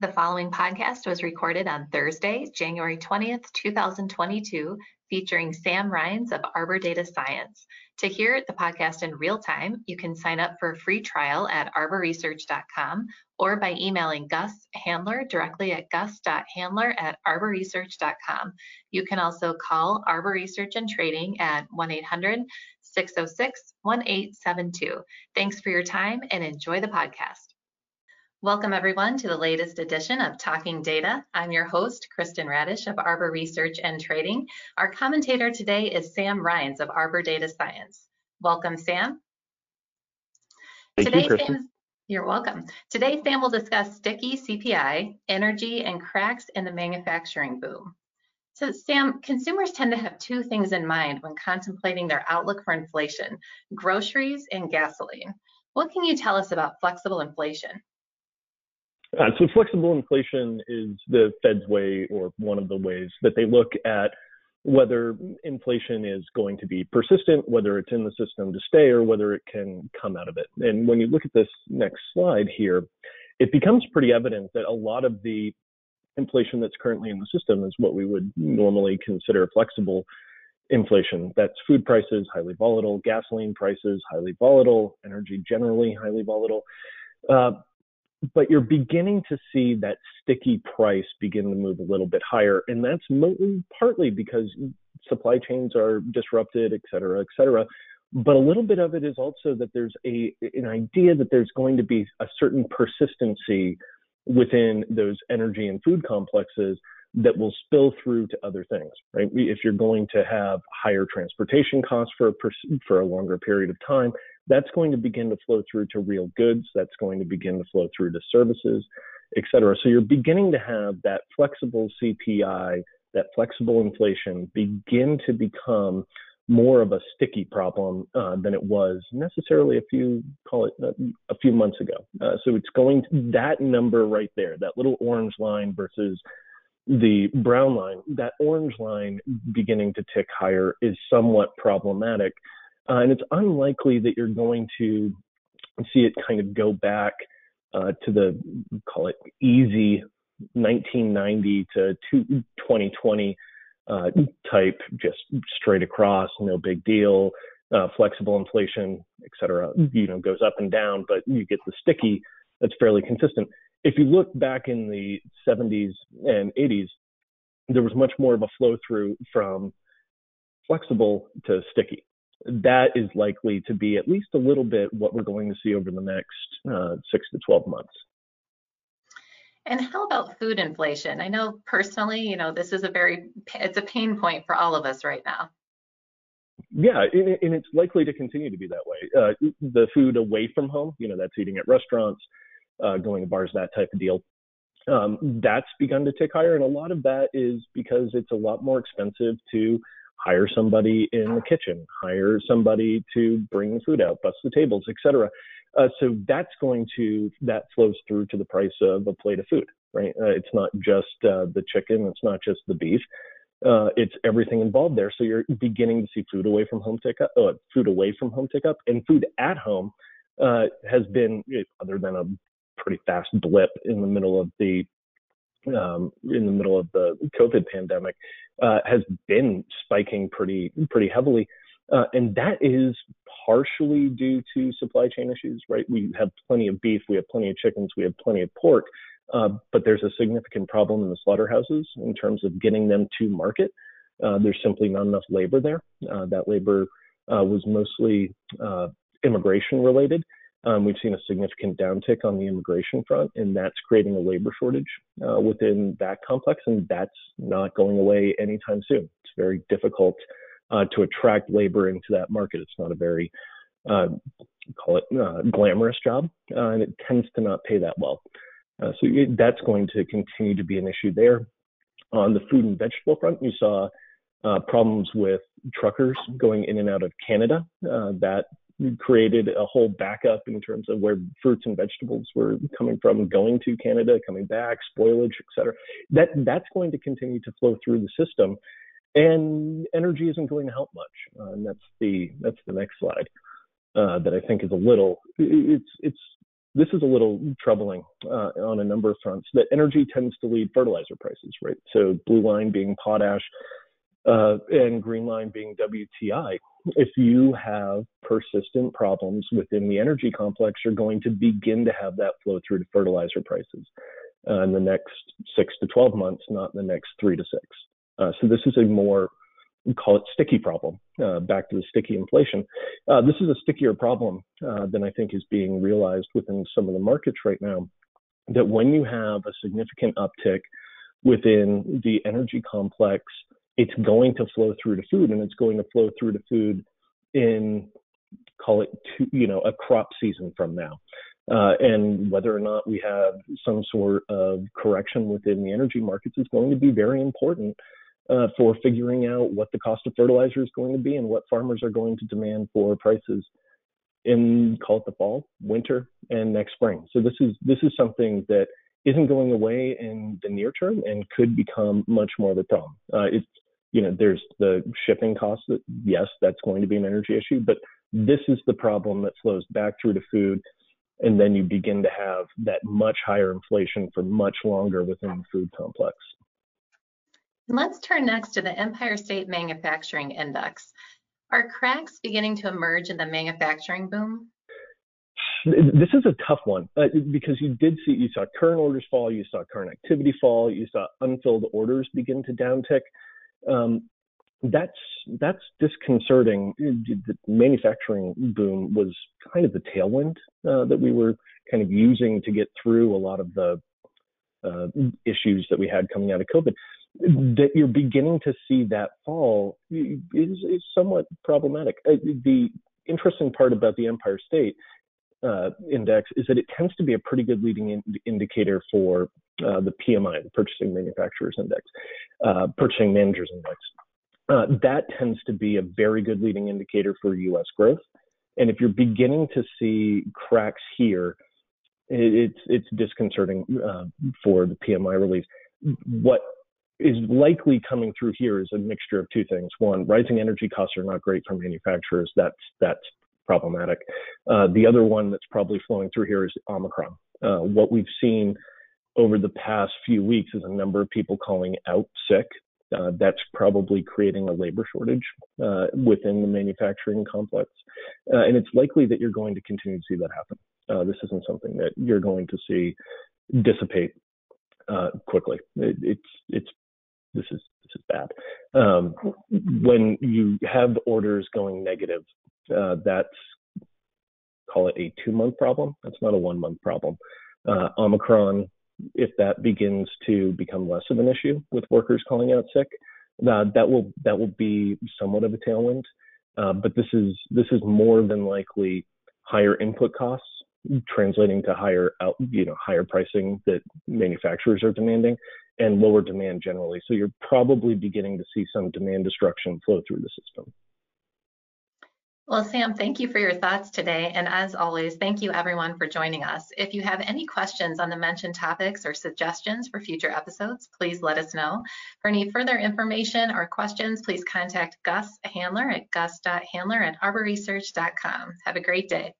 The following podcast was recorded on Thursday, January 20th, 2022, featuring Sam Rines of Arbor Data Science. To hear the podcast in real time, you can sign up for a free trial at arborresearch.com or by emailing Gus Handler directly at gus.handler at arborresearch.com. You can also call Arbor Research and Trading at 1 800 606 1872. Thanks for your time and enjoy the podcast. Welcome everyone to the latest edition of Talking Data. I'm your host, Kristen Radish of Arbor Research and Trading. Our commentator today is Sam Rines of Arbor Data Science. Welcome, Sam. Thank today, you, Sam, you're welcome. Today, Sam will discuss sticky CPI, energy, and cracks in the manufacturing boom. So, Sam, consumers tend to have two things in mind when contemplating their outlook for inflation groceries and gasoline. What can you tell us about flexible inflation? Uh, so flexible inflation is the Fed's way or one of the ways that they look at whether inflation is going to be persistent, whether it's in the system to stay, or whether it can come out of it. And when you look at this next slide here, it becomes pretty evident that a lot of the inflation that's currently in the system is what we would normally consider flexible inflation. That's food prices, highly volatile, gasoline prices, highly volatile, energy generally highly volatile. Uh, but you're beginning to see that sticky price begin to move a little bit higher. And that's partly because supply chains are disrupted, et cetera, et cetera. But a little bit of it is also that there's a an idea that there's going to be a certain persistency within those energy and food complexes that will spill through to other things, right? If you're going to have higher transportation costs for a, for a longer period of time, that's going to begin to flow through to real goods. That's going to begin to flow through to services, et cetera. So you're beginning to have that flexible CPI, that flexible inflation begin to become more of a sticky problem uh, than it was necessarily a few call it uh, a few months ago. Uh, so it's going to, that number right there, that little orange line versus the brown line, that orange line beginning to tick higher is somewhat problematic. Uh, and it's unlikely that you're going to see it kind of go back uh, to the, call it easy 1990 to 2020 uh, type, just straight across, no big deal, uh, flexible inflation, et cetera, you know, goes up and down, but you get the sticky that's fairly consistent if you look back in the 70s and 80s, there was much more of a flow through from flexible to sticky. That is likely to be at least a little bit what we're going to see over the next uh, six to 12 months. And how about food inflation? I know personally, you know, this is a very, it's a pain point for all of us right now. Yeah, and it's likely to continue to be that way. Uh, the food away from home, you know, that's eating at restaurants, uh, going to bars, that type of deal. Um, that's begun to tick higher, and a lot of that is because it's a lot more expensive to hire somebody in the kitchen, hire somebody to bring the food out, bust the tables, etc. Uh, so that's going to that flows through to the price of a plate of food, right? Uh, it's not just uh, the chicken, it's not just the beef, uh, it's everything involved there. So you're beginning to see food away from home tick up, uh, food away from home tick up, and food at home uh, has been, other than a pretty fast blip in the middle of the um, in the middle of the COVID pandemic uh, has been spiking pretty pretty heavily, uh, and that is partially due to supply chain issues. Right, we have plenty of beef, we have plenty of chickens, we have plenty of pork, uh, but there's a significant problem in the slaughterhouses in terms of getting them to market. Uh, there's simply not enough labor there. Uh, that labor uh, was mostly immigration related. Um, we've seen a significant downtick on the immigration front, and that's creating a labor shortage uh, within that complex, and that's not going away anytime soon. It's very difficult uh, to attract labor into that market. It's not a very uh, call it uh, glamorous job, uh, and it tends to not pay that well. Uh, so it, that's going to continue to be an issue there. On the food and vegetable front, you saw problems with truckers going in and out of Canada. that created a whole backup in terms of where fruits and vegetables were coming from, going to Canada, coming back, spoilage, et cetera. That that's going to continue to flow through the system, and energy isn't going to help much. Uh, and that's the that's the next slide uh, that I think is a little it's it's this is a little troubling uh, on a number of fronts. That energy tends to lead fertilizer prices, right? So blue line being potash, uh, and green line being WTI. If you have persistent problems within the energy complex, you're going to begin to have that flow through to fertilizer prices uh, in the next six to 12 months, not in the next three to six. Uh, so this is a more call it sticky problem. Uh, back to the sticky inflation. Uh, this is a stickier problem uh, than I think is being realized within some of the markets right now. That when you have a significant uptick within the energy complex, it's going to flow through to food, and it's going to flow through to food in call it two, you know a crop season from now. Uh, and whether or not we have some sort of correction within the energy markets is going to be very important uh, for figuring out what the cost of fertilizer is going to be and what farmers are going to demand for prices in call it the fall, winter, and next spring. So this is this is something that isn't going away in the near term and could become much more of a problem. Uh, it's you know there's the shipping costs that yes that's going to be an energy issue, but this is the problem that flows back through to food and then you begin to have that much higher inflation for much longer within the food complex. Let's turn next to the Empire State Manufacturing Index. Are cracks beginning to emerge in the manufacturing boom? This is a tough one uh, because you did see, you saw current orders fall, you saw current activity fall, you saw unfilled orders begin to downtick. Um, that's that's disconcerting. The manufacturing boom was kind of the tailwind uh, that we were kind of using to get through a lot of the uh, issues that we had coming out of COVID that you're beginning to see that fall is, is somewhat problematic. Uh, the interesting part about the Empire State uh, Index is that it tends to be a pretty good leading in indicator for uh, the PMI, the Purchasing Manufacturers Index, uh, Purchasing Managers Index. Uh, that tends to be a very good leading indicator for U.S. growth. And if you're beginning to see cracks here, it, it's it's disconcerting uh, for the PMI release. What is likely coming through here is a mixture of two things. One, rising energy costs are not great for manufacturers. That's that's problematic. Uh, the other one that's probably flowing through here is Omicron. Uh, what we've seen over the past few weeks is a number of people calling out sick. Uh, that's probably creating a labor shortage uh, within the manufacturing complex. Uh, and it's likely that you're going to continue to see that happen. Uh, this isn't something that you're going to see dissipate quickly. It, it's it's this is this is bad. Um, when you have orders going negative, uh, that's call it a two month problem. That's not a one month problem. Uh, Omicron, if that begins to become less of an issue with workers calling out sick, uh, that will that will be somewhat of a tailwind. Uh, but this is this is more than likely higher input costs translating to higher out, you know, higher pricing that manufacturers are demanding and lower demand generally. So you're probably beginning to see some demand destruction flow through the system. Well, Sam, thank you for your thoughts today. And as always, thank you everyone for joining us. If you have any questions on the mentioned topics or suggestions for future episodes, please let us know. For any further information or questions, please contact Gus Handler at gus.handler at arborresearch.com. Have a great day.